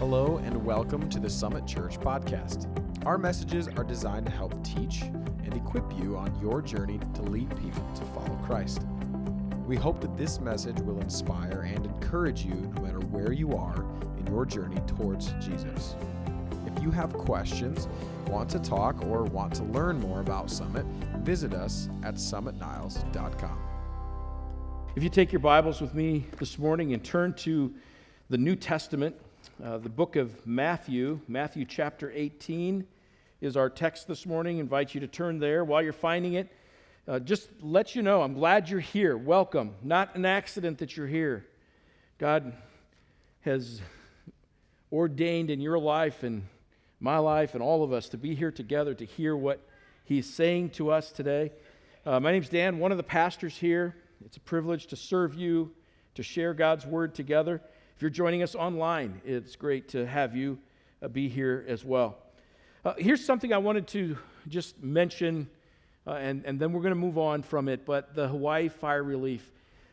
Hello, and welcome to the Summit Church podcast. Our messages are designed to help teach and equip you on your journey to lead people to follow Christ. We hope that this message will inspire and encourage you no matter where you are in your journey towards Jesus. If you have questions, want to talk, or want to learn more about Summit, visit us at summitniles.com. If you take your Bibles with me this morning and turn to the New Testament, uh, the book of Matthew, Matthew chapter 18 is our text this morning. Invite you to turn there while you're finding it. Uh, just let you know, I'm glad you're here. Welcome. Not an accident that you're here. God has ordained in your life and my life and all of us to be here together to hear what He's saying to us today. Uh, my name's Dan, one of the pastors here. It's a privilege to serve you, to share God's word together. You're joining us online, it's great to have you uh, be here as well. Uh, here's something I wanted to just mention, uh, and, and then we're going to move on from it. But the Hawaii Fire Relief.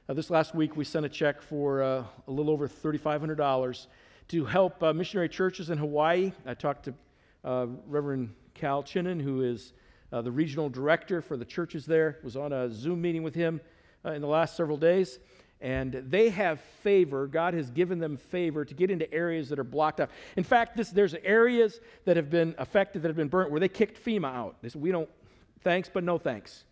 Uh, this last week, we sent a check for uh, a little over $3,500 to help uh, missionary churches in Hawaii. I talked to Reverend Cal Chinnan, who is the regional director for the churches there. Was on a Zoom meeting with him uh, in the last several days. And they have favor. God has given them favor to get into areas that are blocked out. In fact, this, there's areas that have been affected, that have been burnt, where they kicked FEMA out. They said, We don't, thanks, but no thanks.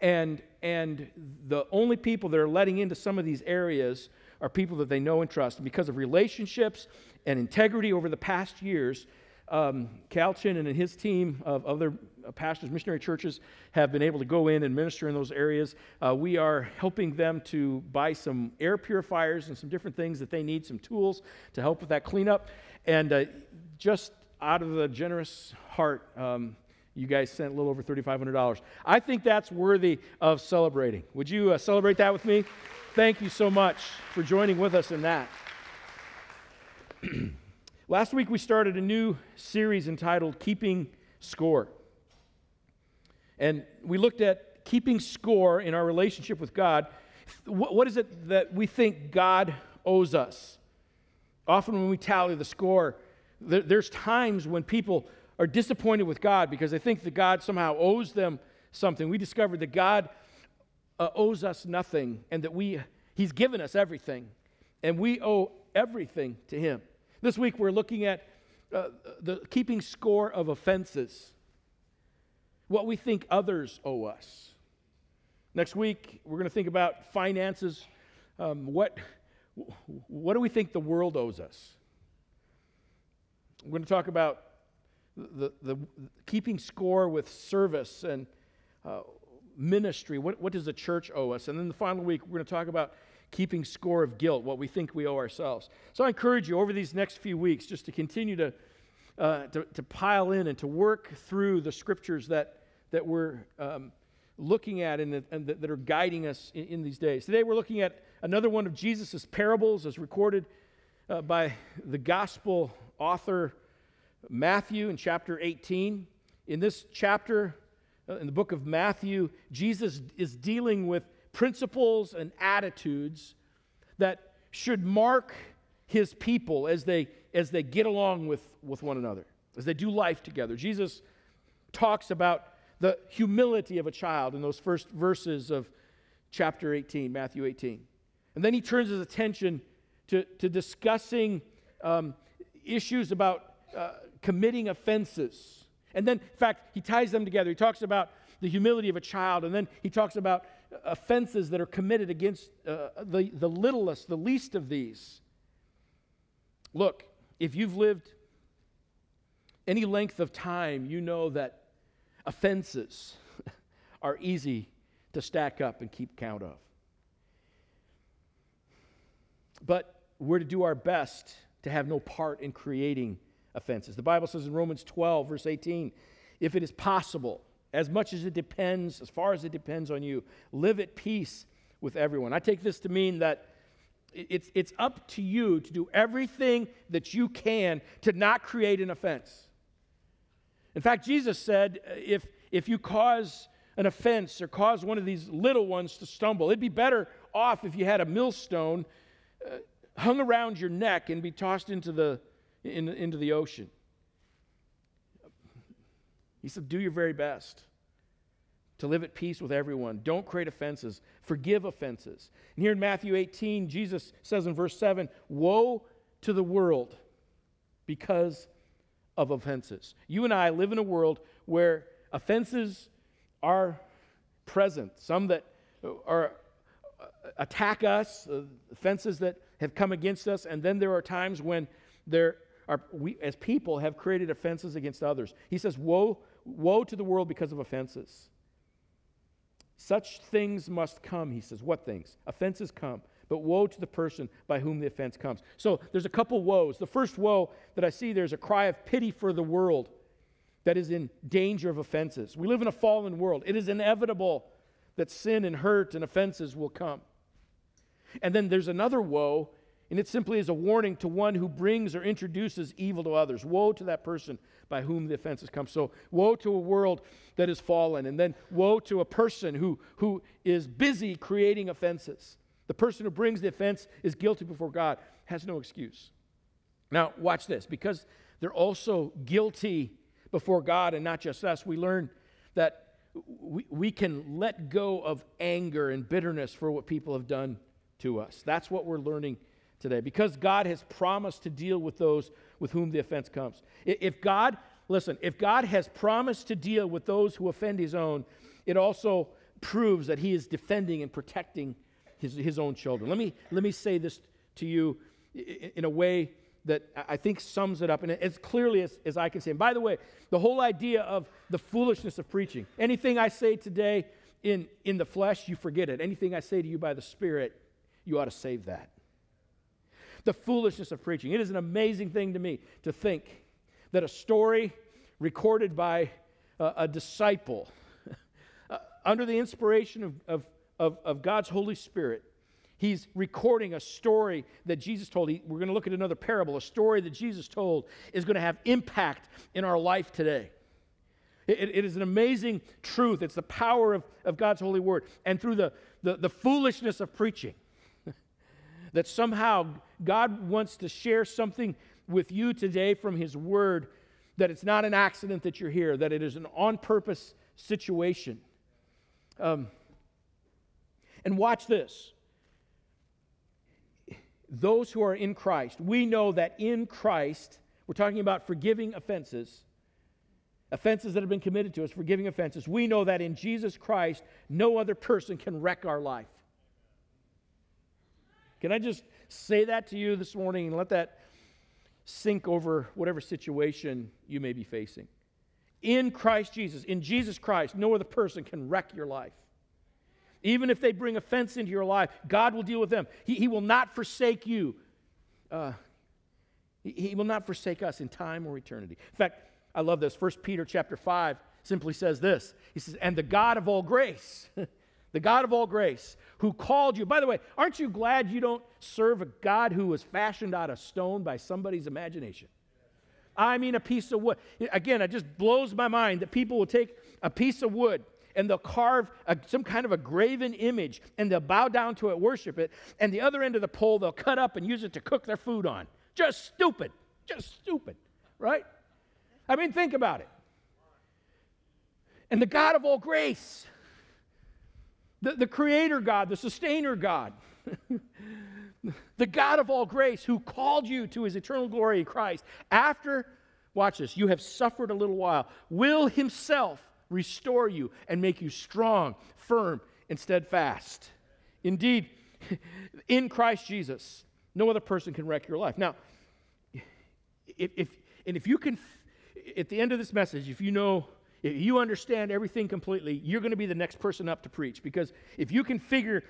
And, and the only people that are letting into some of these areas are people that they know and trust. And because of relationships and integrity over the past years, um, Calchin and his team of other pastors, missionary churches have been able to go in and minister in those areas. Uh, we are helping them to buy some air purifiers and some different things that they need, some tools to help with that cleanup. And uh, just out of the generous heart, um, you guys sent a little over $3,500. I think that's worthy of celebrating. Would you uh, celebrate that with me? Thank you so much for joining with us in that. Last week, we started a new series entitled Keeping Score. And we looked at keeping score in our relationship with God. What is it that we think God owes us? Often, when we tally the score, there's times when people are disappointed with God because they think that God somehow owes them something. We discovered that God uh, owes us nothing and that we, He's given us everything, and we owe everything to Him. This week, we're looking at uh, the keeping score of offenses what we think others owe us. Next week, we're going to think about finances. Um, what, what do we think the world owes us? We're going to talk about the, the, keeping score with service and uh, ministry. What, what does the church owe us? And then the final week, we're going to talk about keeping score of guilt, what we think we owe ourselves. So I encourage you over these next few weeks just to continue to uh, to, to, pile in and to work through the scriptures that, that we're um, looking at and, and that, that, are guiding us in, in, these days. Today we're looking at another one of Jesus' parables as recorded uh, by the gospel author Matthew in chapter 18. In this chapter, uh, in the book of Matthew, Jesus is dealing with principles and attitudes that should mark his people as they as they get along with, with one another, as they do life together. Jesus talks about the humility of a child in those first verses of chapter 18, Matthew 18. And then he turns his attention to, to discussing um, issues about uh, committing offenses. And then, in fact, he ties them together. He talks about the humility of a child, and then he talks about offenses that are committed against uh, the, the littlest, the least of these. Look, if you've lived any length of time, you know that offenses are easy to stack up and keep count of. But we're to do our best to have no part in creating offenses. The Bible says in Romans 12, verse 18, if it is possible, as much as it depends, as far as it depends on you, live at peace with everyone. I take this to mean that it's, it's up to you to do everything that you can to not create an offense. In fact, Jesus said, uh, if, if you cause an offense or cause one of these little ones to stumble, it'd be better off if you had a millstone uh, hung around your neck and be tossed into the, in, into the ocean. He said, Do your very best to live at peace with everyone. Don't create offenses, forgive offenses. And here in Matthew 18, Jesus says in verse 7 Woe to the world because of offenses. You and I live in a world where offenses are present, some that are uh, attack us, uh, offenses that have come against us, and then there are times when there we as people have created offenses against others. He says, Woe, woe to the world because of offenses. Such things must come, he says. What things? Offenses come, but woe to the person by whom the offense comes. So there's a couple woes. The first woe that I see there's a cry of pity for the world that is in danger of offenses. We live in a fallen world. It is inevitable that sin and hurt and offenses will come. And then there's another woe, and it simply is a warning to one who brings or introduces evil to others. Woe to that person by whom the offenses come. So, woe to a world that is fallen, and then woe to a person who, who is busy creating offenses. The person who brings the offense is guilty before God, has no excuse. Now, watch this. Because they're also guilty before God and not just us, we learn that we, we can let go of anger and bitterness for what people have done to us. That's what we're learning today. Because God has promised to deal with those with whom the offense comes. If God, listen, if God has promised to deal with those who offend his own, it also proves that he is defending and protecting his, his own children. Let me, let me say this to you in a way that I think sums it up, and as clearly as, as I can say. And by the way, the whole idea of the foolishness of preaching anything I say today in, in the flesh, you forget it. Anything I say to you by the Spirit, you ought to save that the foolishness of preaching. It is an amazing thing to me to think that a story recorded by uh, a disciple uh, under the inspiration of, of, of, of, God's Holy Spirit, he's recording a story that Jesus told. He, we're going to look at another parable. A story that Jesus told is going to have impact in our life today. It, it is an amazing truth. It's the power of, of God's holy word. And through the, the, the foolishness of preaching, that somehow God wants to share something with you today from His Word, that it's not an accident that you're here, that it is an on purpose situation. Um, and watch this. Those who are in Christ, we know that in Christ, we're talking about forgiving offenses, offenses that have been committed to us, forgiving offenses. We know that in Jesus Christ, no other person can wreck our life. Can I just say that to you this morning and let that sink over whatever situation you may be facing? In Christ Jesus, in Jesus Christ, no other person can wreck your life. Even if they bring offense into your life, God will deal with them. He, he will not forsake you. Uh, he, he will not forsake us in time or eternity. In fact, I love this. 1 Peter chapter 5 simply says this. He says, And the God of all grace, the God of all grace, who called you. By the way, aren't you glad you don't serve a God who was fashioned out of stone by somebody's imagination? I mean, a piece of wood. Again, it just blows my mind that people will take a piece of wood and they'll carve a, some kind of a graven image and they'll bow down to it, worship it, and the other end of the pole they'll cut up and use it to cook their food on. Just stupid. Just stupid, right? I mean, think about it. And the God of all grace, the, the creator God, the sustainer God, the God of all grace who called you to his eternal glory in Christ, after, watch this, you have suffered a little while, will himself restore you and make you strong, firm, and steadfast. Indeed, in Christ Jesus, no other person can wreck your life. Now, if, if and if you can, at the end of this message, if you know if you understand everything completely, you're going to be the next person up to preach. Because if you can figure,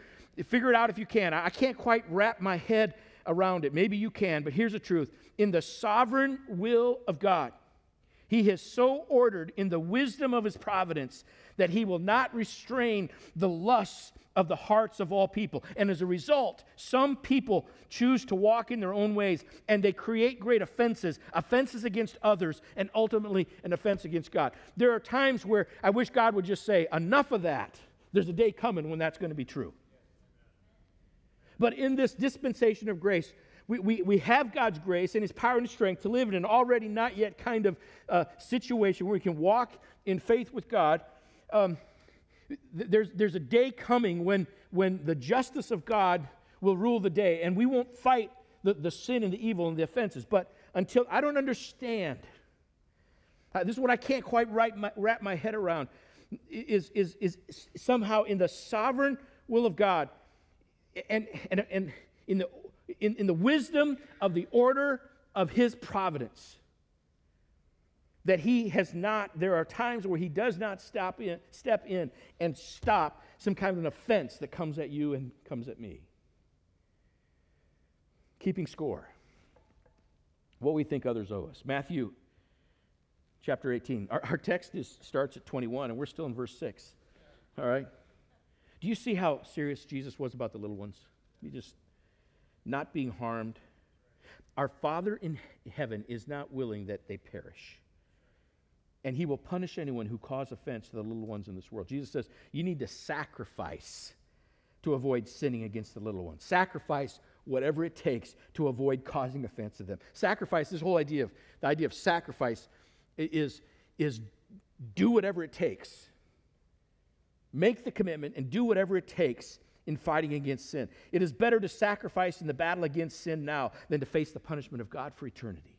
figure it out if you can, I can't quite wrap my head around it. Maybe you can, but here's the truth. In the sovereign will of God, He has so ordered in the wisdom of His providence that He will not restrain the lusts of the hearts of all people. And as a result, some people choose to walk in their own ways and they create great offenses, offenses against others, and ultimately an offense against God. There are times where I wish God would just say, enough of that. There's a day coming when that's going to be true. But in this dispensation of grace, We, we, we have God's grace and His power and strength to live in an already not yet kind of uh, situation where we can walk in faith with God. Um, th- there's, there's a day coming when, when the justice of God will rule the day, and we won't fight the, the sin and the evil and the offenses. But until I don't understand, uh, this is what I can't quite my, wrap my head around, is, is, is somehow in the sovereign will of God and, and, and in the in, in the wisdom of the order of his providence. That he has not, there are times where he does not stop in, step in and stop some kind of an offense that comes at you and comes at me. Keeping score. What we think others owe us. Matthew chapter 18. Our, our text is, starts at 21, and we're still in verse 6. All right? Do you see how serious Jesus was about the little ones? You just not being harmed. Our Father in heaven is not willing that they perish. And he will punish anyone who cause offense to the little ones in this world. Jesus says, You need to sacrifice to avoid sinning against the little ones. Sacrifice whatever it takes to avoid causing offense to them. Sacrifice, this whole idea of the idea of sacrifice is, is do whatever it takes. Make the commitment and do whatever it takes in fighting against sin. It is better to sacrifice in the battle against sin now than to face the punishment of God for eternity.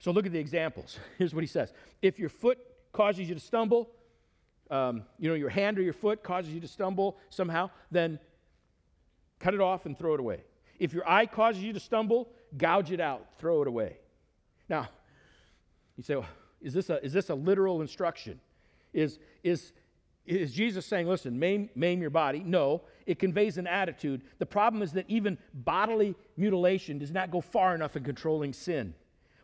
So look at the examples. Here's what he says If your foot causes you to stumble, um, you know, your hand or your foot causes you to stumble somehow, then cut it off and throw it away. If your eye causes you to stumble, gouge it out, throw it away. Now, you say, well, is, this a, is this a literal instruction? Is, is, is Jesus saying, listen, maim, maim your body? No, it conveys an attitude. The problem is that even bodily mutilation does not go far enough in controlling sin.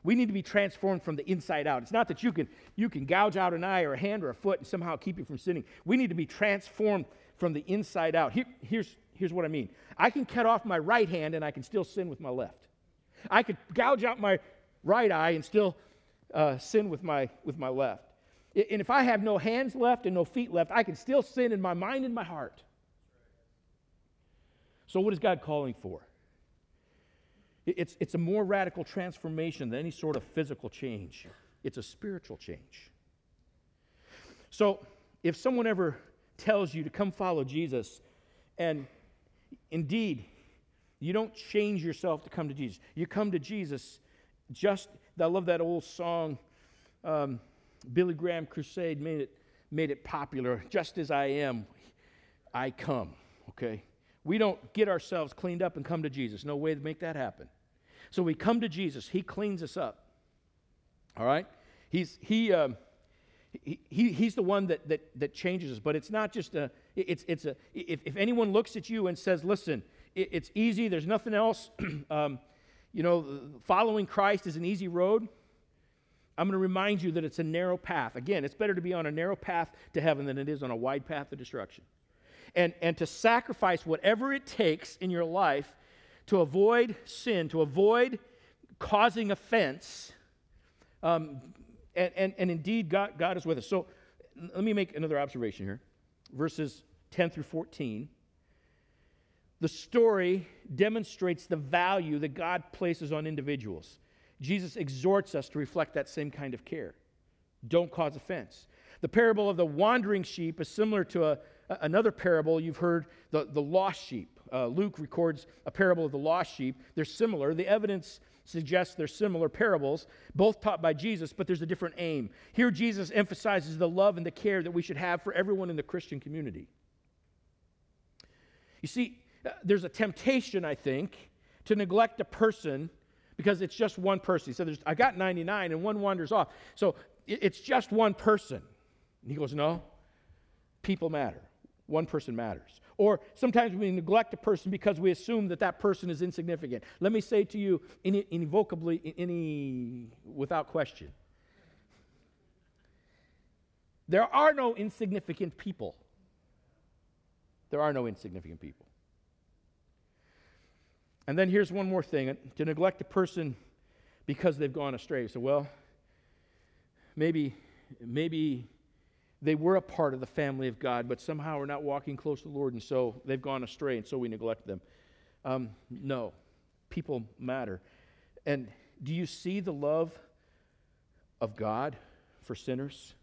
We need to be transformed from the inside out. It's not that you can, you can gouge out an eye or a hand or a foot and somehow keep you from sinning. We need to be transformed from the inside out. Here, here's, here's what I mean I can cut off my right hand and I can still sin with my left. I could gouge out my right eye and still uh, sin with my, with my left. And if I have no hands left and no feet left, I can still sin in my mind and my heart. So, what is God calling for? It's, it's a more radical transformation than any sort of physical change, it's a spiritual change. So, if someone ever tells you to come follow Jesus, and indeed, you don't change yourself to come to Jesus, you come to Jesus just, I love that old song. Um, Billy Graham Crusade made it, made it popular. Just as I am, I come. Okay? We don't get ourselves cleaned up and come to Jesus. No way to make that happen. So we come to Jesus. He cleans us up. All right? He's, he, um, he, he, he's the one that, that, that changes us. But it's not just a, it's, it's a, if, if anyone looks at you and says, listen, it, it's easy, there's nothing else, um, you know, following Christ is an easy road. I'm going to remind you that it's a narrow path. Again, it's better to be on a narrow path to heaven than it is on a wide path to destruction. And, and to sacrifice whatever it takes in your life to avoid sin, to avoid causing offense. Um, and, and, and indeed, God, God is with us. So let me make another observation here. Verses 10 through 14. The story demonstrates the value that God places on individuals. Jesus exhorts us to reflect that same kind of care. Don't cause offense. The parable of the wandering sheep is similar to a, another parable you've heard, the, the lost sheep. Uh, Luke records a parable of the lost sheep. They're similar. The evidence suggests they're similar parables, both taught by Jesus, but there's a different aim. Here, Jesus emphasizes the love and the care that we should have for everyone in the Christian community. You see, uh, there's a temptation, I think, to neglect a person because it's just one person. He said, I got 99 and one wanders off. So it's just one person. And he goes, No, people matter. One person matters. Or sometimes we neglect a person because we assume that that person is insignificant. Let me say to you, inevitably, any, without question, there are no insignificant people. There are no insignificant people. And then here's one more thing to neglect a person because they've gone astray. So, well, maybe, maybe they were a part of the family of God, but somehow are not walking close to the Lord, and so they've gone astray, and so we neglect them. Um, no. people matter. And do you see the love of God for sinners?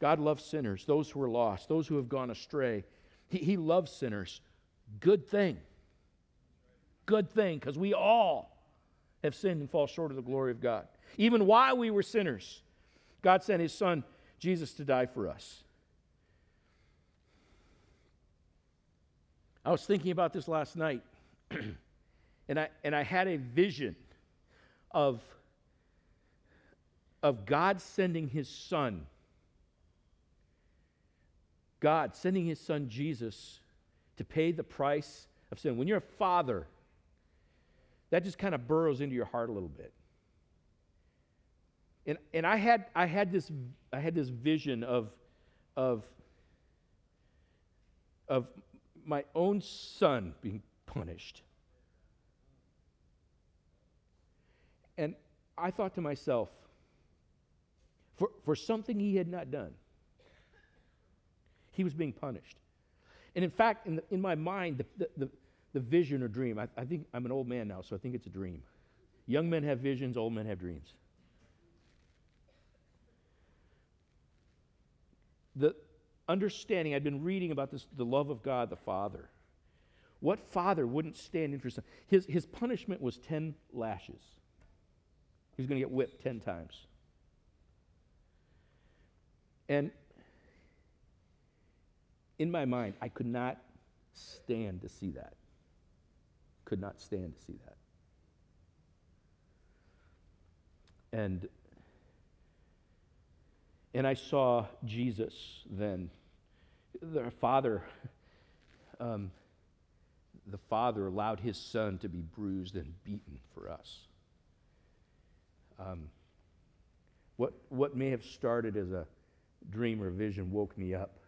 God loves sinners, those who are lost, those who have gone astray. He, he loves sinners. Good thing. Good thing, because we all have sinned and fall short of the glory of God. Even while we were sinners, God sent his son, Jesus, to die for us. I was thinking about this last night, and, I, and I had a vision of, of God sending his son, God sending his son Jesus to pay the price of sin. When you're a father, that just kind of burrows into your heart a little bit. And, and I, had, I, had this, I had this vision of, of, of my own son being punished. And I thought to myself, for, for something he had not done, he was being punished. And in fact, in, the, in my mind, the, the, the, vision or dream, I, I think I'm an old man now, so I think it's a dream. Young men have visions, old men have dreams. The, understanding, I'd been reading about this, the love of God the Father. What father wouldn't stand in for son? His, his punishment was 10 lashes. He was going to get whipped 10 times. And in my mind, I could not stand to see that. Could not stand to see that. And and I saw Jesus then. The Father, um, the Father allowed his Son to be bruised and beaten for us. Um, what, what may have started as a dream or vision woke me up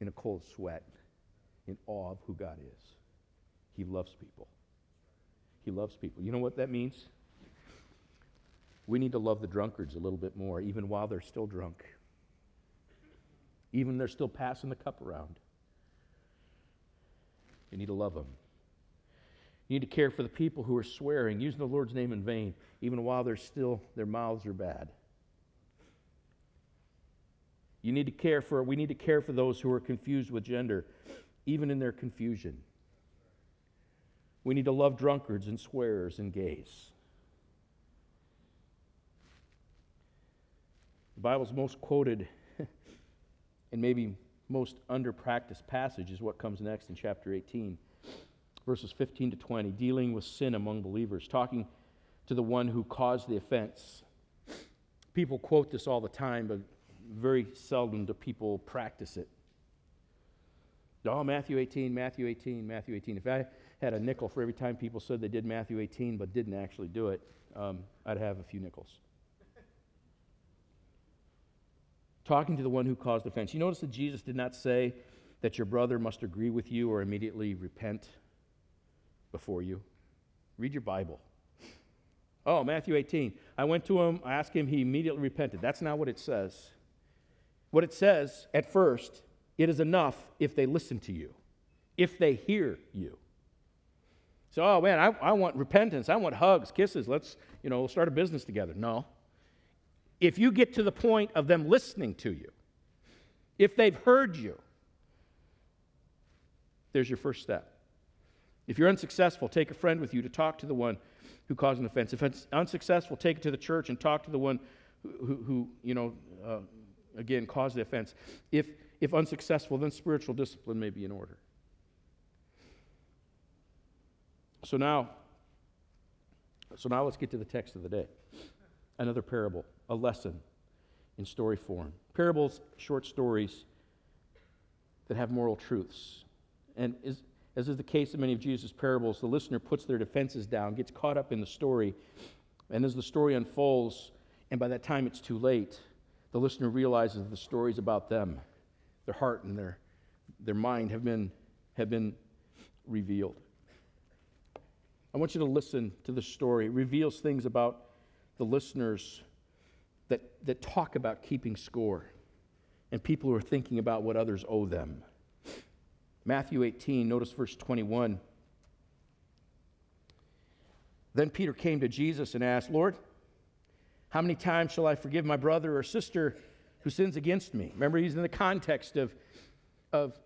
in a cold sweat, in awe of who God is. He loves people. He loves people. You know what that means? We need to love the drunkards a little bit more, even while they're still drunk, even they're still passing the cup around. You need to love them. You need to care for the people who are swearing, using the Lord's name in vain, even while they're still, their mouths are bad. You need to care for, we need to care for those who are confused with gender, even in their confusion. We need to love drunkards and swearers and gays. The Bible's most quoted and maybe most under practiced passage is what comes next in chapter 18, verses 15 to 20, dealing with sin among believers, talking to the one who caused the offense. People quote this all the time, but very seldom do people practice it. Oh, Matthew 18, Matthew 18, Matthew 18. If I had a nickel for every time people said they did Matthew 18 but didn't actually do it, um, I'd have a few nickels. talking to the one who caused offense. You notice that Jesus did not say that your brother must agree with you or immediately repent before you. Read your Bible. Oh, Matthew 18. I went to him, I asked him, he immediately repented. That's not what it says. What it says at first, it is enough if they listen to you, if they hear you. So, oh man, I, I want repentance. I want hugs, kisses. Let's, you know, start a business together. No if you get to the point of them listening to you, if they've heard you, there's your first step. If you're unsuccessful, take a friend with you to talk to the one who caused an offense. If it's unsuccessful, take it to the church and talk to the one who, who, who you know, uh, again, caused the offense. If, if unsuccessful, then spiritual discipline may be in order. So now, so now let's get to the text of the day. Another parable a lesson in story form. Parables, short stories that have moral truths. And is, as is the case in many of Jesus' parables, the listener puts their defenses down, gets caught up in the story, and as the story unfolds, and by that time it's too late, the listener realizes the story is about them. Their heart and their, their mind have been, have been revealed. I want you to listen to the story. It reveals things about the listeners that, that talk about keeping score and people who are thinking about what others owe them. Matthew 18, notice verse 21. Then Peter came to Jesus and asked, Lord, how many times shall I forgive my brother or sister who sins against me? Remember, he's in the context of, of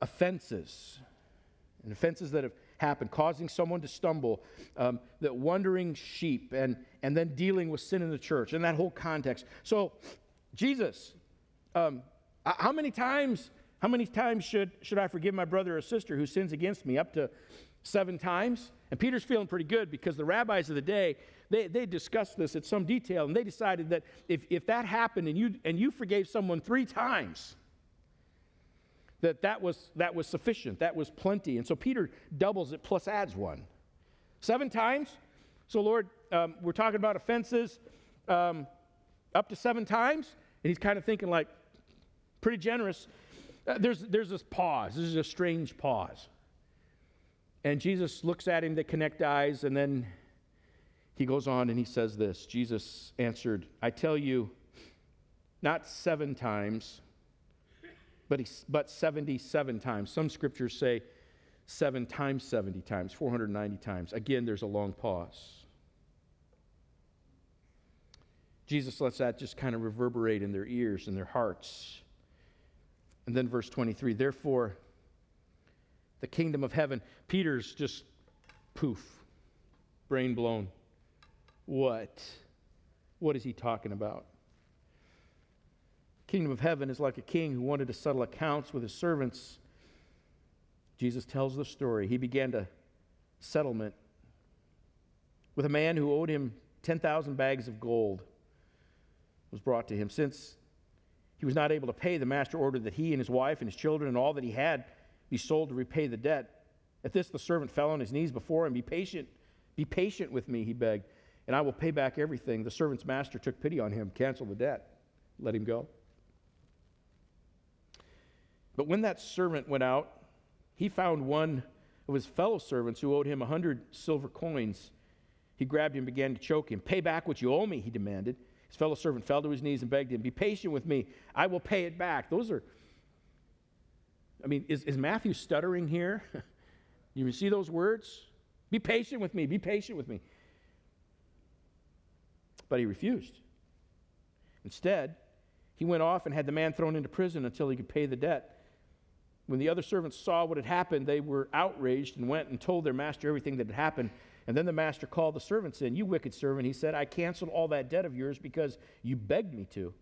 offenses and offenses that have happened, causing someone to stumble, um, that wandering sheep, and, and then dealing with sin in the church, and that whole context. So, Jesus, um, how many times? How many times should, should I forgive my brother or sister who sins against me? Up to seven times? And Peter's feeling pretty good because the rabbis of the day, they, they discussed this at some detail, and they decided that if, if that happened and you, and you forgave someone three times, that that was, that was sufficient, that was plenty. And so Peter doubles it plus adds one. Seven times? So, Lord, um, we're talking about offenses um, up to seven times. And he's kind of thinking, like, pretty generous. Uh, there's, there's this pause. This is a strange pause. And Jesus looks at him, they connect eyes, and then he goes on and he says this Jesus answered, I tell you, not seven times but, he, but 77 times. Some scriptures say seven times 70 times, 490 times. Again, there's a long pause. Jesus lets that just kind of reverberate in their ears and their hearts. And then verse 23 Therefore, the kingdom of heaven, Peter's just poof, brain blown. What? What is he talking about? Kingdom of heaven is like a king who wanted to settle accounts with his servants. Jesus tells the story. He began to settlement with a man who owed him 10,000 bags of gold was brought to him. Since he was not able to pay, the master ordered that he and his wife and his children and all that he had be sold to repay the debt. At this, the servant fell on his knees before him. Be patient, be patient with me, he begged, and I will pay back everything. The servant's master took pity on him, canceled the debt, let him go. But when that servant went out, he found one of his fellow servants who owed him a hundred silver coins. He grabbed him and began to choke him. Pay back what you owe me, he demanded. His fellow servant fell to his knees and begged him, Be patient with me. I will pay it back. Those are, I mean, is, is Matthew stuttering here? you see those words? Be patient with me. Be patient with me. But he refused. Instead, he went off and had the man thrown into prison until he could pay the debt. When the other servants saw what had happened, they were outraged and went and told their master everything that had happened. And then the master called the servants in. You wicked servant, he said, I canceled all that debt of yours because you begged me to.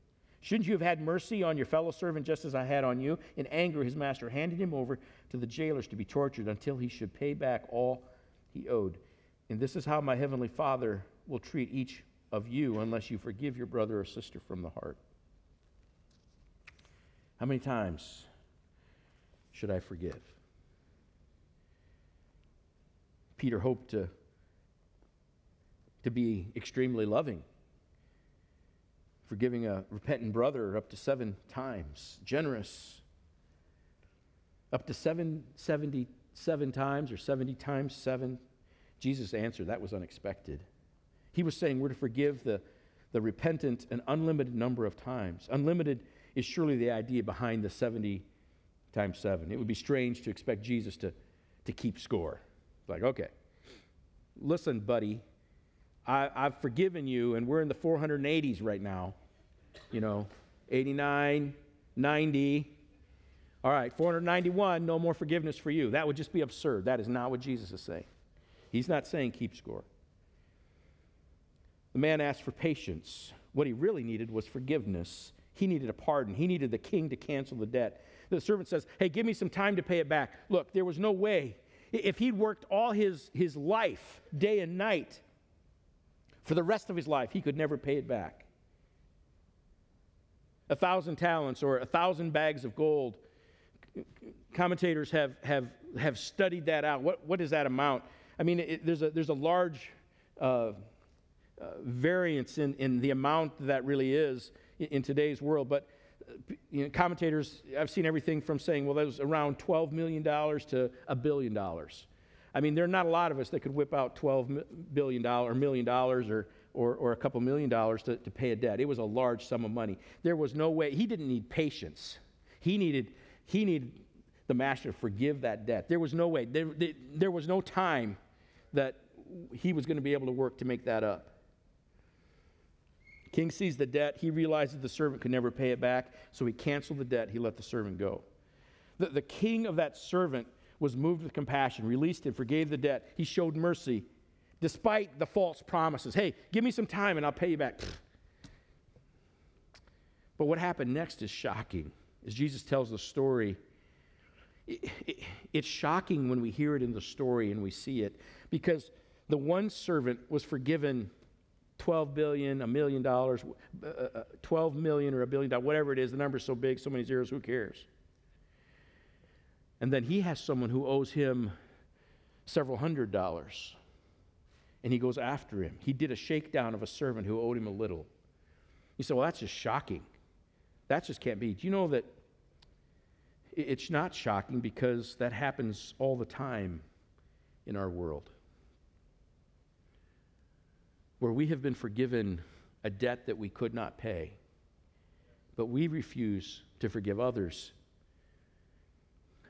Shouldn't you have had mercy on your fellow servant just as I had on you? In anger, his master handed him over to the jailers to be tortured until he should pay back all he owed. And this is how my heavenly Father will treat each of you unless you forgive your brother or sister from the heart. How many times should I forgive? Peter hoped to, to be extremely loving, forgiving a repentant brother up to seven times, generous, up to seven, 77 times or 70 times seven. Jesus answered, that was unexpected. He was saying we're to forgive the, the repentant an unlimited number of times. Unlimited is surely the idea behind the 70 times seven. It would be strange to expect Jesus to, to keep score. Like, okay, listen, buddy, I, I've forgiven you, and we're in the 480s right now. You know, 89, 90. All right, 491, no more forgiveness for you. That would just be absurd. That is not what Jesus is saying. He's not saying keep score. The man asked for patience. What he really needed was forgiveness. He needed a pardon. He needed the king to cancel the debt. The servant says, Hey, give me some time to pay it back. Look, there was no way. If he'd worked all his, his life, day and night, for the rest of his life, he could never pay it back. A thousand talents or a thousand bags of gold. Commentators have, have, have studied that out. What, what is that amount? I mean, it, there's, a, there's a large uh, uh, variance in, in the amount that really is in, in today's world. But you know, commentators, I've seen everything from saying, well, that was around $12 million to a billion dollars. I mean, there are not a lot of us that could whip out $12 billion or million dollars or, or, or a couple million dollars to, to pay a debt. It was a large sum of money. There was no way, he didn't need patience. He needed, he needed the master to forgive that debt. There was no way, there, there, there was no time that he was going to be able to work to make that up. King sees the debt. He realizes the servant could never pay it back, so he canceled the debt. He let the servant go. The, the king of that servant was moved with compassion, released him, forgave the debt. He showed mercy despite the false promises. Hey, give me some time and I'll pay you back. But what happened next is shocking. As Jesus tells the story, it, it, it's shocking when we hear it in the story and we see it because the one servant was forgiven 12 billion, a million dollars, uh, uh, 12 million or a billion dollars, whatever it is. The number's so big, so many zeros, who cares? And then he has someone who owes him several hundred dollars. And he goes after him. He did a shakedown of a servant who owed him a little. You say, well, that's just shocking. That just can't be. Do you know that it's not shocking because that happens all the time in our world? Where we have been forgiven a debt that we could not pay, but we refuse to forgive others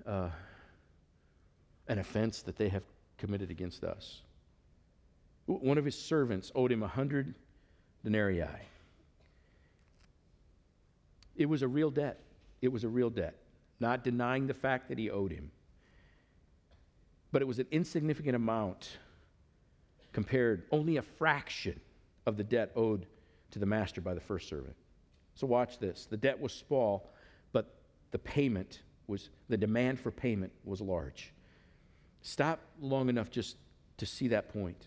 uh, an offense that they have committed against us. One of his servants owed him a hundred denarii. It was a real debt. It was a real debt, not denying the fact that he owed him. But it was an insignificant amount compared, only a fraction of the debt owed to the master by the first servant. So watch this. The debt was small, but the payment was, the demand for payment was large. Stop long enough just to see that point.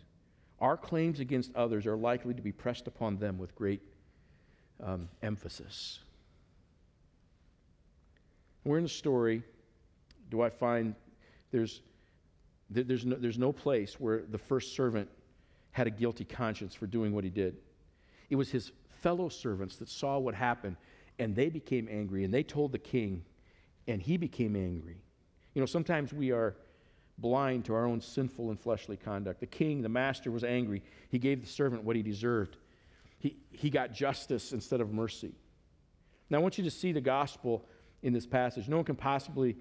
Our claims against others are likely to be pressed upon them with great um, emphasis. We're in a story. Do I find there's, there's, no, there's no place where the first servant had a guilty conscience for doing what he did? It was his fellow servants that saw what happened and they became angry and they told the king and he became angry. You know, sometimes we are blind to our own sinful and fleshly conduct. The king, the master, was angry. He gave the servant what he deserved. He, he got justice instead of mercy. Now, I want you to see the gospel in this passage. No one can possibly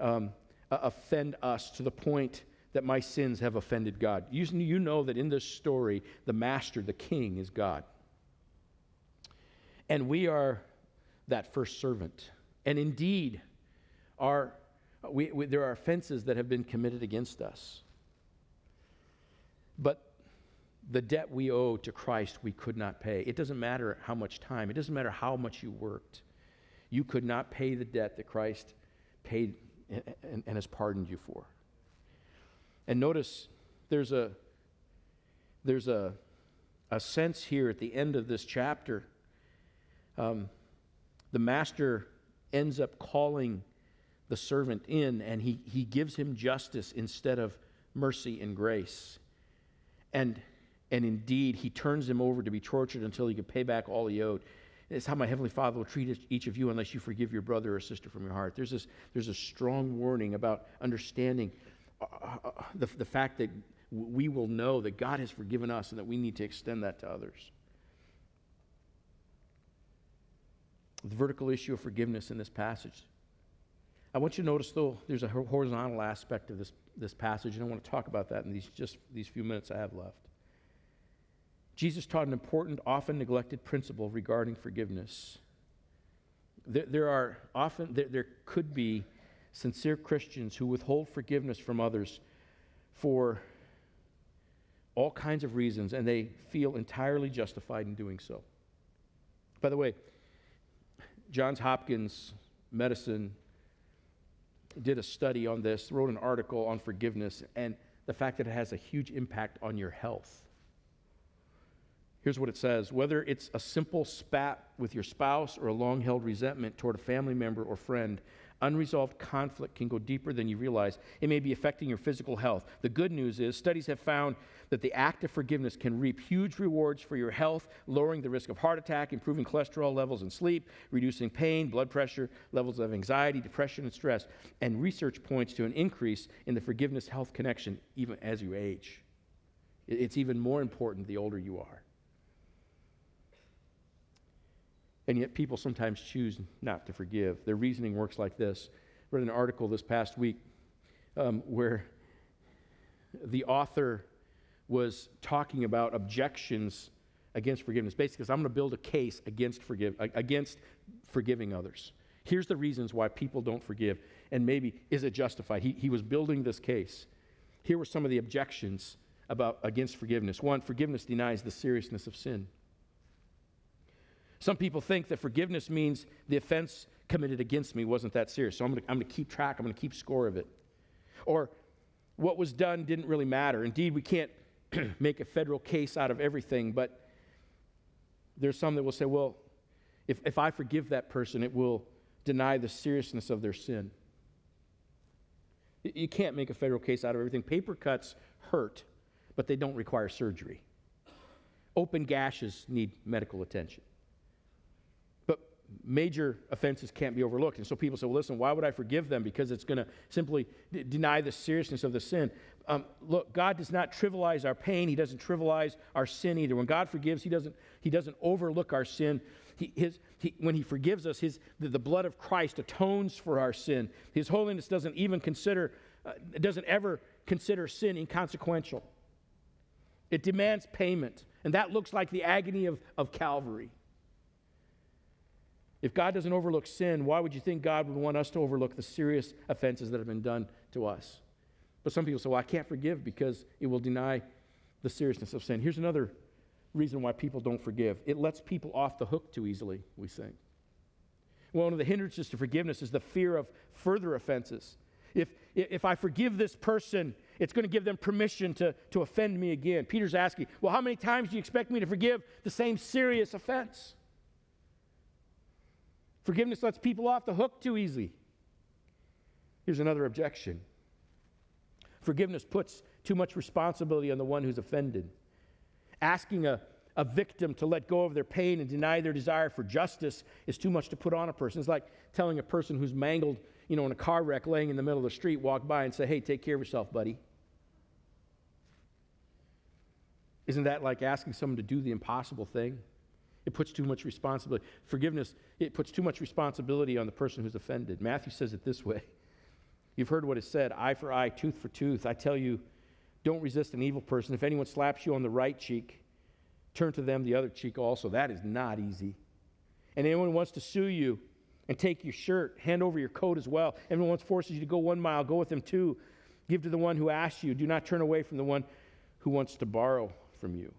um, offend us to the point that my sins have offended God. You, you know that in this story, the master, the king, is God. And we are that first servant. And indeed, are, we, we, there are offenses that have been committed against us. But the debt we owe to Christ, we could not pay. It doesn't matter how much time, it doesn't matter how much you worked. You could not pay the debt that Christ paid and, and has pardoned you for. And notice there's a there's a, a sense here at the end of this chapter. Um, the master ends up calling the servant in and he, he gives him justice instead of mercy and grace. And, and indeed, he turns him over to be tortured until he can pay back all he owed. It's how my Heavenly Father will treat each of you unless you forgive your brother or sister from your heart. There's, this, there's a strong warning about understanding the, the fact that we will know that God has forgiven us and that we need to extend that to others. The vertical issue of forgiveness in this passage I want you to notice, though, there's a horizontal aspect of this, this passage, and I want to talk about that in these, just these few minutes I have left. Jesus taught an important, often neglected principle regarding forgiveness. There, there are often, there, there could be sincere Christians who withhold forgiveness from others for all kinds of reasons, and they feel entirely justified in doing so. By the way, Johns Hopkins Medicine did a study on this, wrote an article on forgiveness and the fact that it has a huge impact on your health. Here's what it says whether it's a simple spat with your spouse or a long held resentment toward a family member or friend, Unresolved conflict can go deeper than you realize. It may be affecting your physical health. The good news is, studies have found that the act of forgiveness can reap huge rewards for your health, lowering the risk of heart attack, improving cholesterol levels and sleep, reducing pain, blood pressure, levels of anxiety, depression, and stress. And research points to an increase in the forgiveness health connection even as you age. It's even more important the older you are. And yet, people sometimes choose not to forgive. Their reasoning works like this. I read an article this past week um, where the author was talking about objections against forgiveness. Basically, I'm going to build a case against, forgive, against forgiving others. Here's the reasons why people don't forgive, and maybe is it justified? He, he was building this case. Here were some of the objections about against forgiveness. One, forgiveness denies the seriousness of sin. Some people think that forgiveness means the offense committed against me wasn't that serious, so I'm going to keep track, I'm going to keep score of it. Or what was done didn't really matter. Indeed, we can't make a federal case out of everything, but there's some that will say, well, if, if I forgive that person, it will deny the seriousness of their sin. You can't make a federal case out of everything. Paper cuts hurt, but they don't require surgery. Open gashes need medical attention major offenses can't be overlooked. And so people say, well, listen, why would I forgive them? Because it's going to simply d- deny the seriousness of the sin. Um, look, God does not trivialize our pain. He doesn't trivialize our sin either. When God forgives, He doesn't, he doesn't overlook our sin. He, his, he, when He forgives us, his, the, the, blood of Christ atones for our sin. His holiness doesn't even consider, uh, doesn't ever consider sin inconsequential. It demands payment. And that looks like the agony of, of Calvary. If God doesn't overlook sin, why would you think God would want us to overlook the serious offenses that have been done to us? But some people say, well, I can't forgive because it will deny the seriousness of sin. Here's another reason why people don't forgive it lets people off the hook too easily, we think. One of the hindrances to forgiveness is the fear of further offenses. If, if I forgive this person, it's going to give them permission to, to offend me again. Peter's asking, Well, how many times do you expect me to forgive the same serious offense? Forgiveness lets people off the hook too easily. Here's another objection forgiveness puts too much responsibility on the one who's offended. Asking a, a victim to let go of their pain and deny their desire for justice is too much to put on a person. It's like telling a person who's mangled, you know, in a car wreck laying in the middle of the street, walk by and say, hey, take care of yourself, buddy. Isn't that like asking someone to do the impossible thing? It puts too much responsibility. Forgiveness, it puts too much responsibility on the person who's offended. Matthew says it this way You've heard what is said eye for eye, tooth for tooth. I tell you, don't resist an evil person. If anyone slaps you on the right cheek, turn to them the other cheek also. That is not easy. And anyone wants to sue you and take your shirt, hand over your coat as well. Everyone wants forces you to go one mile, go with them two. Give to the one who asks you. Do not turn away from the one who wants to borrow from you.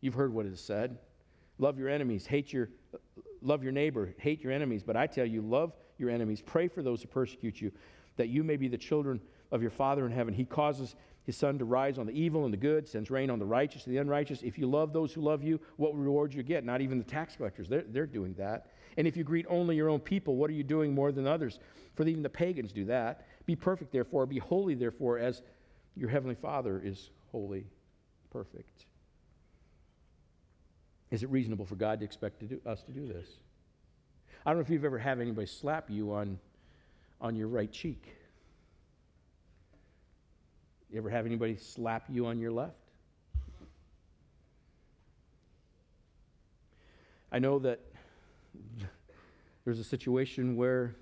You've heard what is said. Love your enemies, hate your love your neighbor, hate your enemies, but I tell you, love your enemies, pray for those who persecute you, that you may be the children of your Father in heaven. He causes his sun to rise on the evil and the good, sends rain on the righteous and the unrighteous. If you love those who love you, what reward you get? Not even the tax collectors, they're, they're doing that. And if you greet only your own people, what are you doing more than others? For even the pagans do that. Be perfect, therefore, be holy, therefore, as your heavenly Father is holy, perfect. Is it reasonable for God to expect to do, us to do this? I don't know if you've ever had anybody slap you on, on your right cheek. You ever have anybody slap you on your left? I know that there's a situation where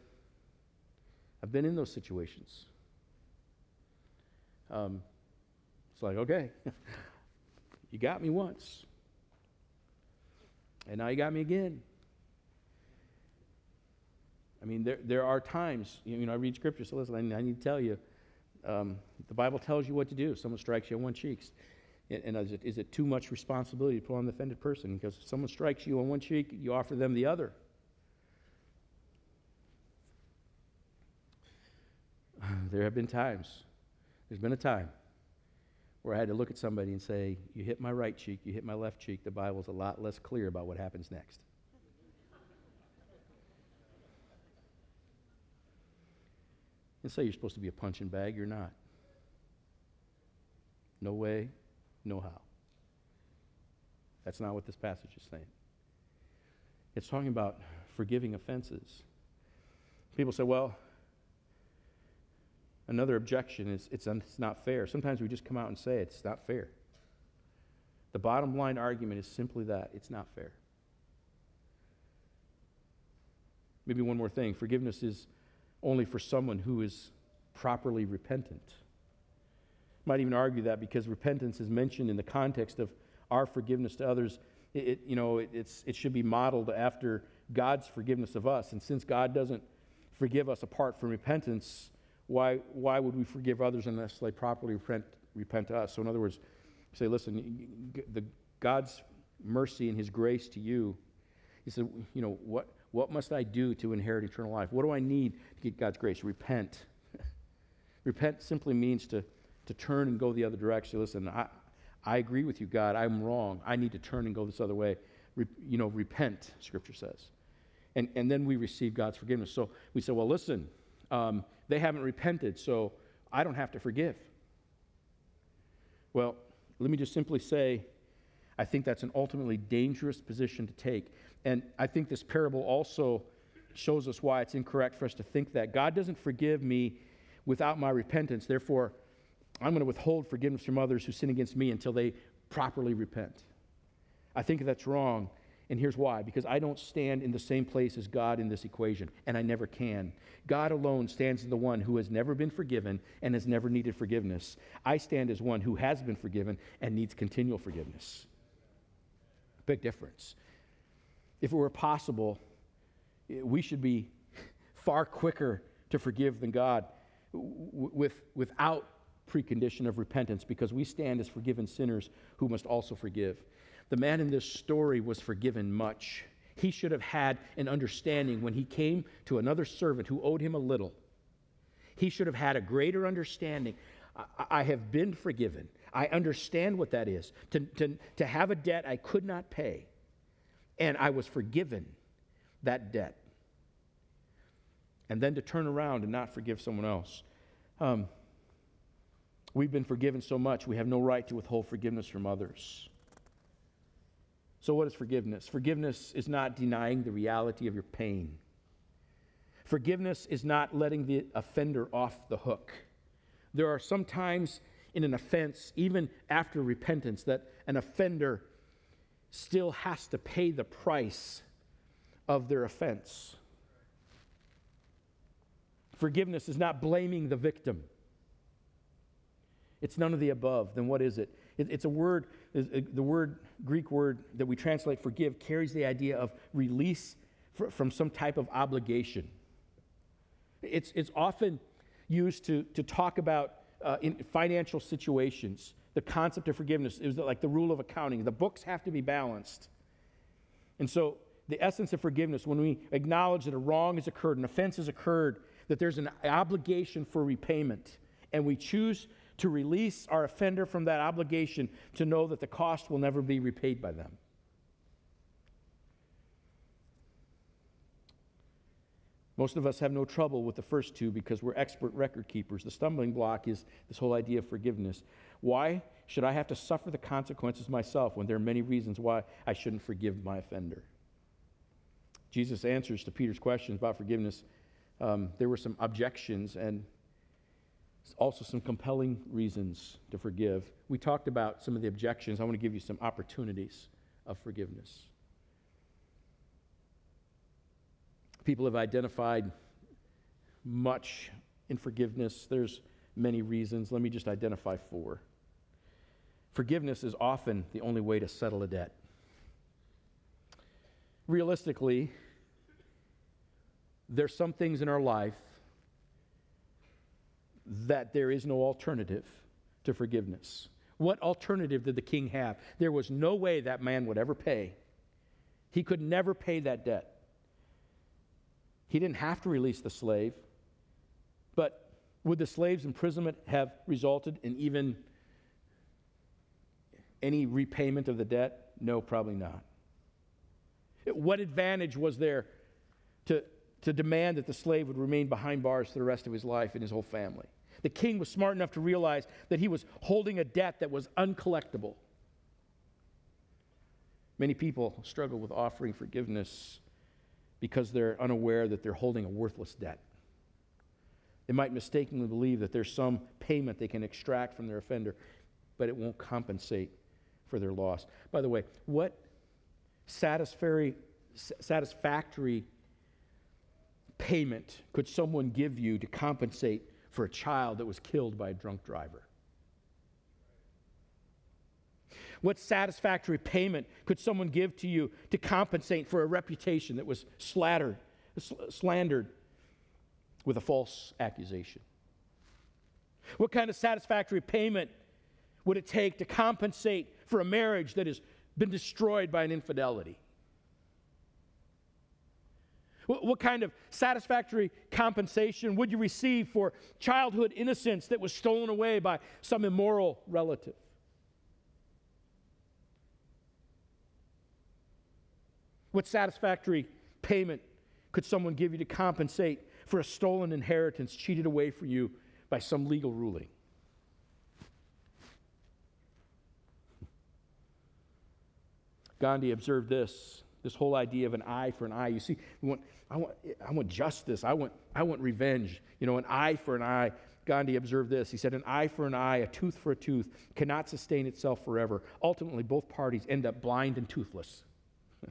I've been in those situations. Um, it's like, okay, you got me once. And now you got me again. I mean, there, there are times, you know, I read scripture, so listen, I, I need to tell you, um, the Bible tells you what to do. Someone strikes you on one cheek, and, and is, it, is it too much responsibility to put on the offended person? Because if someone strikes you on one cheek, you offer them the other. There have been times, there's been a time where I had to look at somebody and say, You hit my right cheek, you hit my left cheek. The Bible's a lot less clear about what happens next. And say you're supposed to be a punching bag, you're not. No way, no how. That's not what this passage is saying. It's talking about forgiving offenses. People say, well, Another objection is it's, it's not fair. Sometimes we just come out and say it's not fair. The bottom line argument is simply that it's not fair. Maybe one more thing forgiveness is only for someone who is properly repentant. Might even argue that because repentance is mentioned in the context of our forgiveness to others, it, it you know, it, it's, it should be modeled after God's forgiveness of us. And since God doesn't forgive us apart from repentance, why, why would we forgive others unless they properly repent, repent to us? So, in other words, say, listen, the, God's mercy and his grace to you, he said, you know, what, what must I do to inherit eternal life? What do I need to get God's grace? Repent. Repent simply means to, to turn and go the other direction. Listen, I, I agree with you, God. I'm wrong. I need to turn and go this other way. Re, you know, repent, Scripture says. And, and then we receive God's forgiveness. So we say, well, listen, um, they haven't repented, so I don't have to forgive. Well, let me just simply say, I think that's an ultimately dangerous position to take. And I think this parable also shows us why it's incorrect for us to think that. God doesn't forgive me without my repentance. Therefore, I'm going to withhold forgiveness from others who sin against me until they properly repent. I think that's wrong. And here's why because I don't stand in the same place as God in this equation, and I never can. God alone stands as the one who has never been forgiven and has never needed forgiveness. I stand as one who has been forgiven and needs continual forgiveness. Big difference. If it were possible, we should be far quicker to forgive than God with, without precondition of repentance because we stand as forgiven sinners who must also forgive. The man in this story was forgiven much. He should have had an understanding when he came to another servant who owed him a little. He should have had a greater understanding. I, I have been forgiven. I understand what that is. To, to, to have a debt I could not pay, and I was forgiven that debt. And then to turn around and not forgive someone else. Um, we've been forgiven so much, we have no right to withhold forgiveness from others. So, what is forgiveness? Forgiveness is not denying the reality of your pain. Forgiveness is not letting the offender off the hook. There are some times in an offense, even after repentance, that an offender still has to pay the price of their offense. Forgiveness is not blaming the victim. It's none of the above. Then what is it? it it's a word, the word, Greek word that we translate forgive carries the idea of release from some type of obligation. It's, it's often used to, to talk about uh, in financial situations. The concept of forgiveness is like the rule of accounting. The books have to be balanced. And so, the essence of forgiveness, when we acknowledge that a wrong has occurred, an offense has occurred, that there's an obligation for repayment, and we choose to release our offender from that obligation to know that the cost will never be repaid by them. Most of us have no trouble with the first two because we're expert record keepers. The stumbling block is this whole idea of forgiveness. Why should I have to suffer the consequences myself when there are many reasons why I shouldn't forgive my offender? Jesus' answers to Peter's questions about forgiveness, um, there were some objections and also some compelling reasons to forgive. We talked about some of the objections. I want to give you some opportunities of forgiveness. People have identified much in forgiveness. There's many reasons. Let me just identify four. Forgiveness is often the only way to settle a debt. Realistically, there's some things in our life that there is no alternative to forgiveness. What alternative did the king have? There was no way that man would ever pay. He could never pay that debt. He didn't have to release the slave, but would the slave's imprisonment have resulted in even any repayment of the debt? No, probably not. What advantage was there to, to demand that the slave would remain behind bars for the rest of his life and his whole family? The king was smart enough to realize that he was holding a debt that was uncollectible. Many people struggle with offering forgiveness because they're unaware that they're holding a worthless debt. They might mistakenly believe that there's some payment they can extract from their offender, but it won't compensate for their loss. By the way, what satisfactory, satisfactory payment could someone give you to compensate for a child that was killed by a drunk driver? What satisfactory payment could someone give to you to compensate for a reputation that was slattered, slandered with a false accusation? What kind of satisfactory payment would it take to compensate for a marriage that has been destroyed by an infidelity? What kind of satisfactory compensation would you receive for childhood innocence that was stolen away by some immoral relative? What satisfactory payment could someone give you to compensate for a stolen inheritance cheated away from you by some legal ruling? Gandhi observed this this whole idea of an eye for an eye. You see, want, I, want, I want justice. I want, I want revenge. You know, an eye for an eye. Gandhi observed this. He said, An eye for an eye, a tooth for a tooth, cannot sustain itself forever. Ultimately, both parties end up blind and toothless.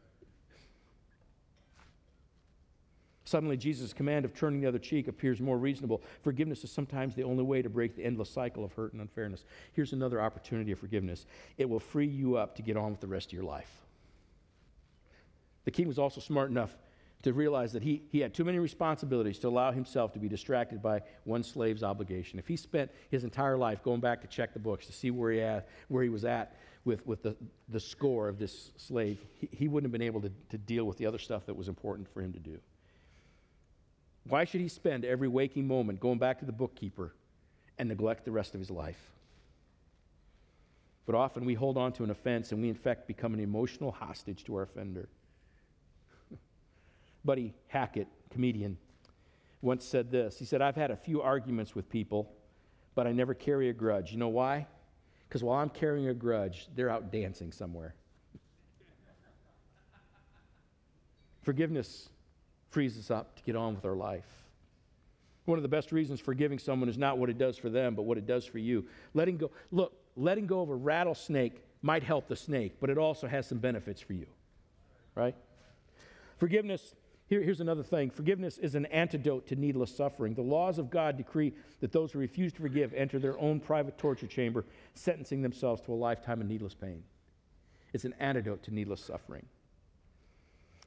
Suddenly, Jesus' command of turning the other cheek appears more reasonable. Forgiveness is sometimes the only way to break the endless cycle of hurt and unfairness. Here's another opportunity of forgiveness it will free you up to get on with the rest of your life. The king was also smart enough to realize that he, he had too many responsibilities to allow himself to be distracted by one slave's obligation. If he spent his entire life going back to check the books to see where he, at, where he was at with, with the, the score of this slave, he, he wouldn't have been able to, to deal with the other stuff that was important for him to do. Why should he spend every waking moment going back to the bookkeeper and neglect the rest of his life? But often we hold on to an offense and we, in fact, become an emotional hostage to our offender. Buddy Hackett, comedian, once said this. He said, I've had a few arguments with people, but I never carry a grudge. You know why? Because while I'm carrying a grudge, they're out dancing somewhere. Forgiveness frees us up to get on with our life. One of the best reasons forgiving someone is not what it does for them, but what it does for you. Letting go, look, letting go of a rattlesnake might help the snake, but it also has some benefits for you, right? Forgiveness here, here's another thing forgiveness is an antidote to needless suffering. The laws of God decree that those who refuse to forgive enter their own private torture chamber, sentencing themselves to a lifetime of needless pain. It's an antidote to needless suffering.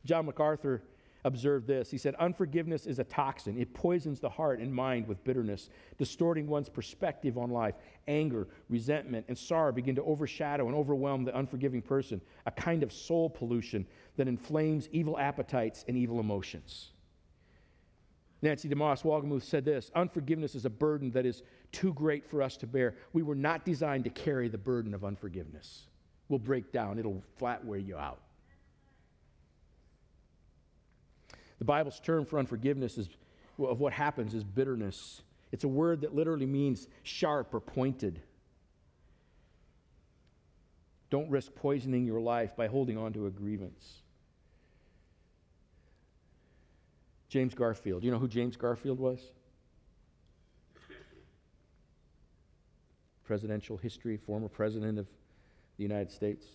John MacArthur observed this. He said, Unforgiveness is a toxin. It poisons the heart and mind with bitterness, distorting one's perspective on life. Anger, resentment, and sorrow begin to overshadow and overwhelm the unforgiving person, a kind of soul pollution that inflames evil appetites and evil emotions. Nancy DeMoss Wolgemuth said this Unforgiveness is a burden that is too great for us to bear. We were not designed to carry the burden of unforgiveness. We'll break down, it'll flat wear you out. The Bible's term for unforgiveness is, of what happens is bitterness. It's a word that literally means sharp or pointed. Don't risk poisoning your life by holding on to a grievance. James Garfield. You know who James Garfield was? Presidential history, former president of the United States.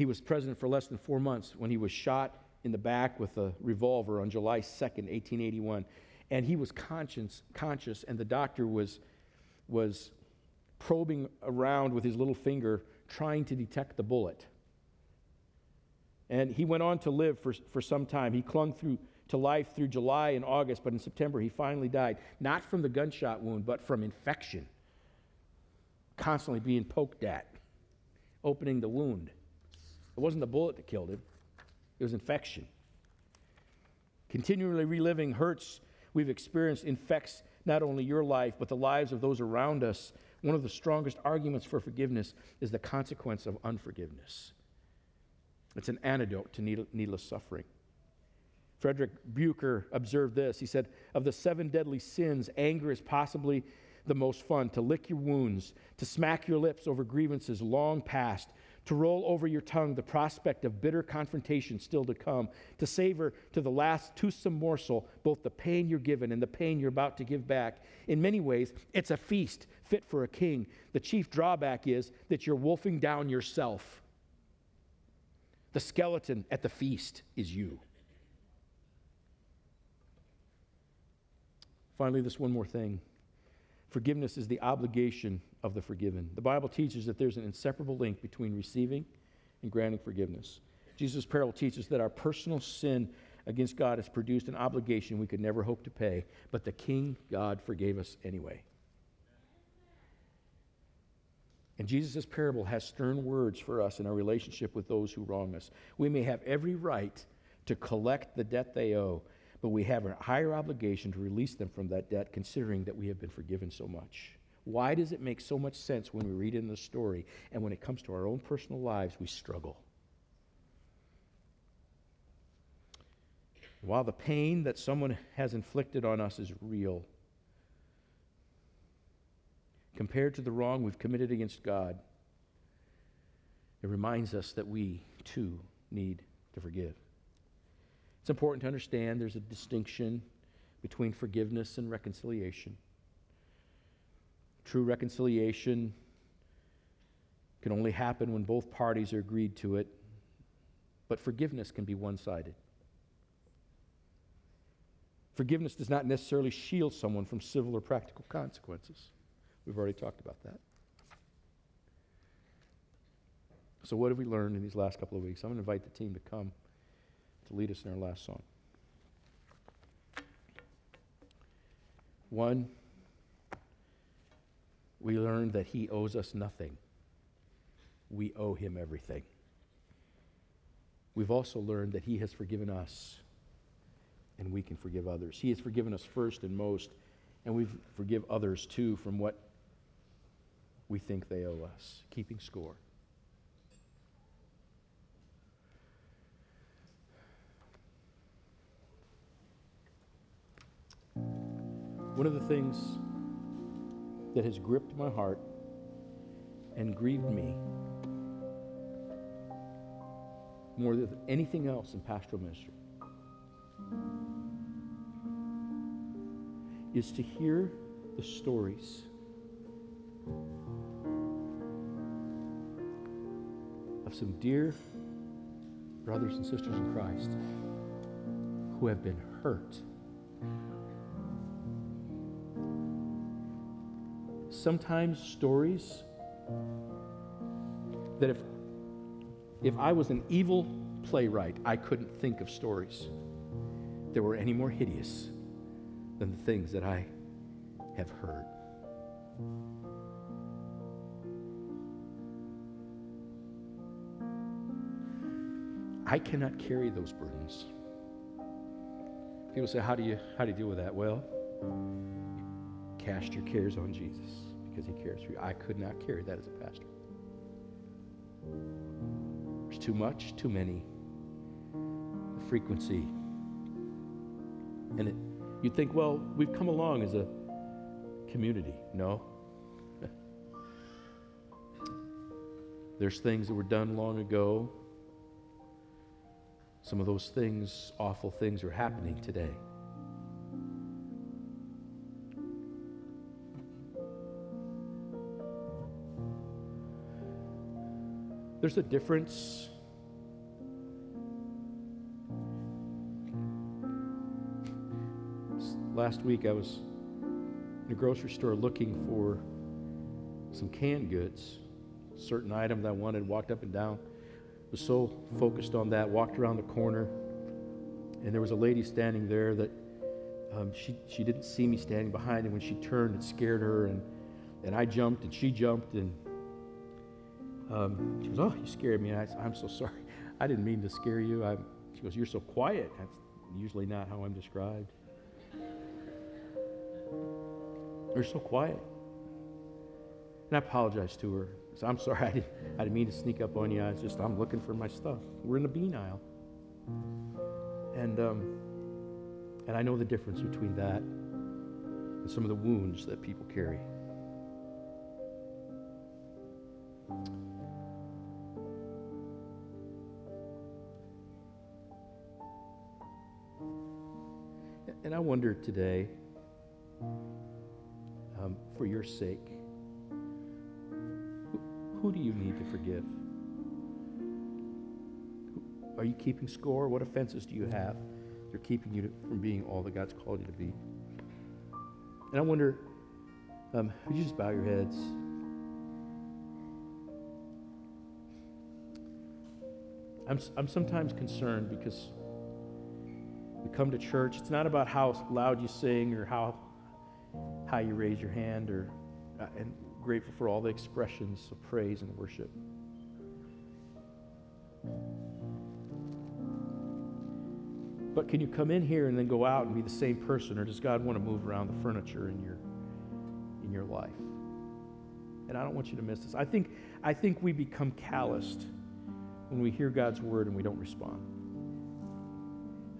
He was president for less than four months when he was shot in the back with a revolver on July 2nd, 1881. And he was conscious, conscious and the doctor was, was probing around with his little finger, trying to detect the bullet. And he went on to live for, for some time. He clung through to life through July and August, but in September he finally died, not from the gunshot wound, but from infection. Constantly being poked at, opening the wound. It wasn't the bullet that killed him, it was infection. Continually reliving hurts we've experienced infects not only your life, but the lives of those around us. One of the strongest arguments for forgiveness is the consequence of unforgiveness. It's an antidote to needless suffering. Frederick Buechner observed this. He said, Of the seven deadly sins, anger is possibly the most fun. To lick your wounds, to smack your lips over grievances long past, to roll over your tongue the prospect of bitter confrontation still to come, to savor to the last toothsome morsel both the pain you're given and the pain you're about to give back. In many ways, it's a feast fit for a king. The chief drawback is that you're wolfing down yourself. The skeleton at the feast is you. Finally, this one more thing forgiveness is the obligation of the forgiven. The Bible teaches that there's an inseparable link between receiving and granting forgiveness. Jesus' parable teaches that our personal sin against God has produced an obligation we could never hope to pay, but the King God forgave us anyway. And Jesus' parable has stern words for us in our relationship with those who wrong us. We may have every right to collect the debt they owe, but we have a higher obligation to release them from that debt, considering that we have been forgiven so much. Why does it make so much sense when we read in the story, and when it comes to our own personal lives, we struggle? While the pain that someone has inflicted on us is real, compared to the wrong we've committed against God, it reminds us that we too need to forgive. It's important to understand there's a distinction between forgiveness and reconciliation. True reconciliation can only happen when both parties are agreed to it, but forgiveness can be one sided. Forgiveness does not necessarily shield someone from civil or practical consequences. We've already talked about that. So, what have we learned in these last couple of weeks? I'm going to invite the team to come to lead us in our last song. One, we learn that He owes us nothing, we owe Him everything. We've also learned that He has forgiven us, and we can forgive others. He has forgiven us first and most, and we forgive others too from what we think they owe us, keeping score. One of the things that has gripped my heart and grieved me more than anything else in pastoral ministry is to hear the stories of some dear brothers and sisters in Christ who have been hurt sometimes stories that if, if I was an evil playwright, I couldn't think of stories that were any more hideous than the things that I have heard. I cannot carry those burdens. People say, How do you how do you deal with that? Well, cast your cares on Jesus because he cares for you. I could not carry that as a pastor. There's too much, too many. The frequency. And it, you'd think, well, we've come along as a community. No. There's things that were done long ago. Some of those things, awful things, are happening today. There's a difference. Last week I was in a grocery store looking for some canned goods, a certain item that I wanted, walked up and down, was so focused on that, walked around the corner, and there was a lady standing there that um, she, she didn't see me standing behind, and when she turned, it scared her, and, and I jumped, and she jumped, and um, she goes, Oh, you scared me. I said, I'm so sorry. I didn't mean to scare you. I, she goes, You're so quiet. That's usually not how I'm described. You're so quiet. And I apologized to her. I'm sorry. I didn't, I didn't mean to sneak up on you. I was just, I'm looking for my stuff. We're in the bean aisle. And, um, and I know the difference between that and some of the wounds that people carry. And I wonder today, um, for your sake, who, who do you need to forgive? Are you keeping score? What offenses do you have? They're keeping you from being all that God's called you to be. And I wonder, um, would you just bow your heads? I'm, I'm sometimes concerned because we come to church. It's not about how loud you sing or how high you raise your hand, or uh, and grateful for all the expressions of praise and worship. But can you come in here and then go out and be the same person, or does God want to move around the furniture in your in your life? And I don't want you to miss this. I think I think we become calloused when we hear God's word and we don't respond.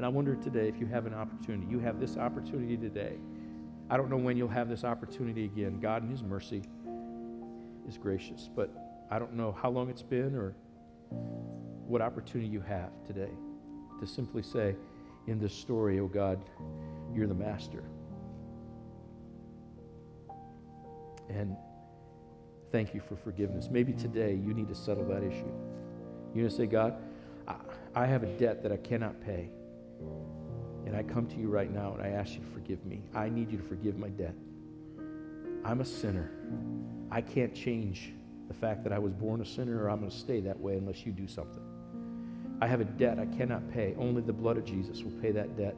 And I wonder today if you have an opportunity. You have this opportunity today. I don't know when you'll have this opportunity again. God, in His mercy, is gracious. But I don't know how long it's been or what opportunity you have today to simply say, in this story, oh God, you're the master. And thank you for forgiveness. Maybe today you need to settle that issue. You need to say, God, I, I have a debt that I cannot pay. And I come to you right now and I ask you to forgive me. I need you to forgive my debt. I'm a sinner. I can't change the fact that I was born a sinner or I'm going to stay that way unless you do something. I have a debt I cannot pay. Only the blood of Jesus will pay that debt.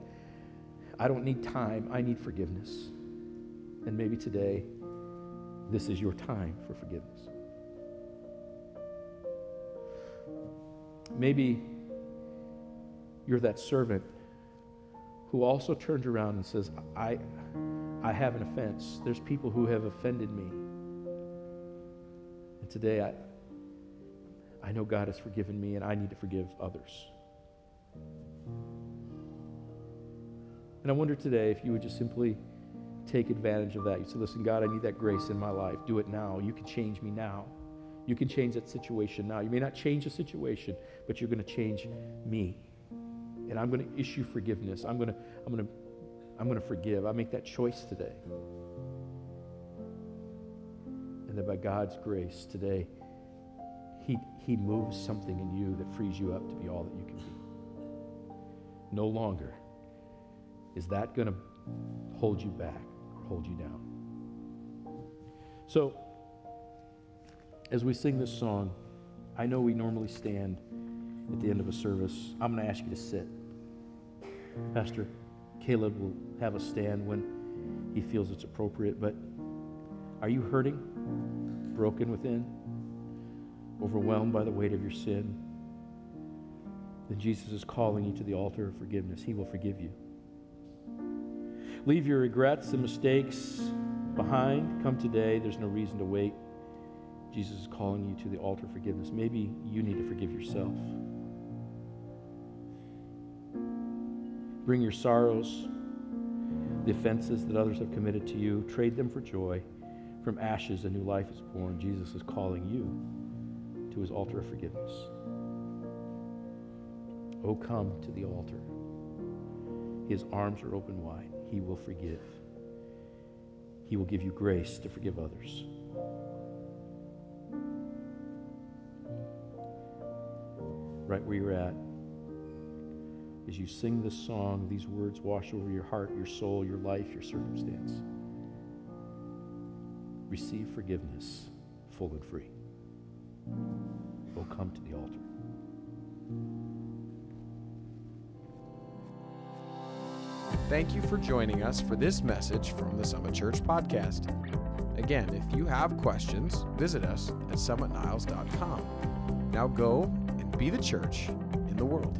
I don't need time, I need forgiveness. And maybe today, this is your time for forgiveness. Maybe you're that servant who also turns around and says, I, I have an offense. There's people who have offended me. And today I, I know God has forgiven me and I need to forgive others. And I wonder today if you would just simply take advantage of that. You say, listen, God, I need that grace in my life. Do it now. You can change me now. You can change that situation now. You may not change the situation, but you're going to change me. And I'm going to issue forgiveness. I'm going to, I'm going to, I'm going to forgive. I make that choice today. And then by God's grace today, he, he moves something in you that frees you up to be all that you can be. No longer is that going to hold you back or hold you down. So, as we sing this song, I know we normally stand at the end of a service. I'm going to ask you to sit. Pastor Caleb will have us stand when he feels it's appropriate, but are you hurting? Broken within? Overwhelmed by the weight of your sin? Then Jesus is calling you to the altar of forgiveness. He will forgive you. Leave your regrets and mistakes behind. Come today. There's no reason to wait. Jesus is calling you to the altar of forgiveness. Maybe you need to forgive yourself. Bring your sorrows, the offenses that others have committed to you, trade them for joy. From ashes, a new life is born. Jesus is calling you to his altar of forgiveness. Oh, come to the altar. His arms are open wide. He will forgive. He will give you grace to forgive others. Right where you're at, as you sing this song, these words wash over your heart, your soul, your life, your circumstance. Receive forgiveness full and free. Oh, come to the altar. Thank you for joining us for this message from the Summit Church podcast. Again, if you have questions, visit us at summitniles.com. Now go and be the church in the world.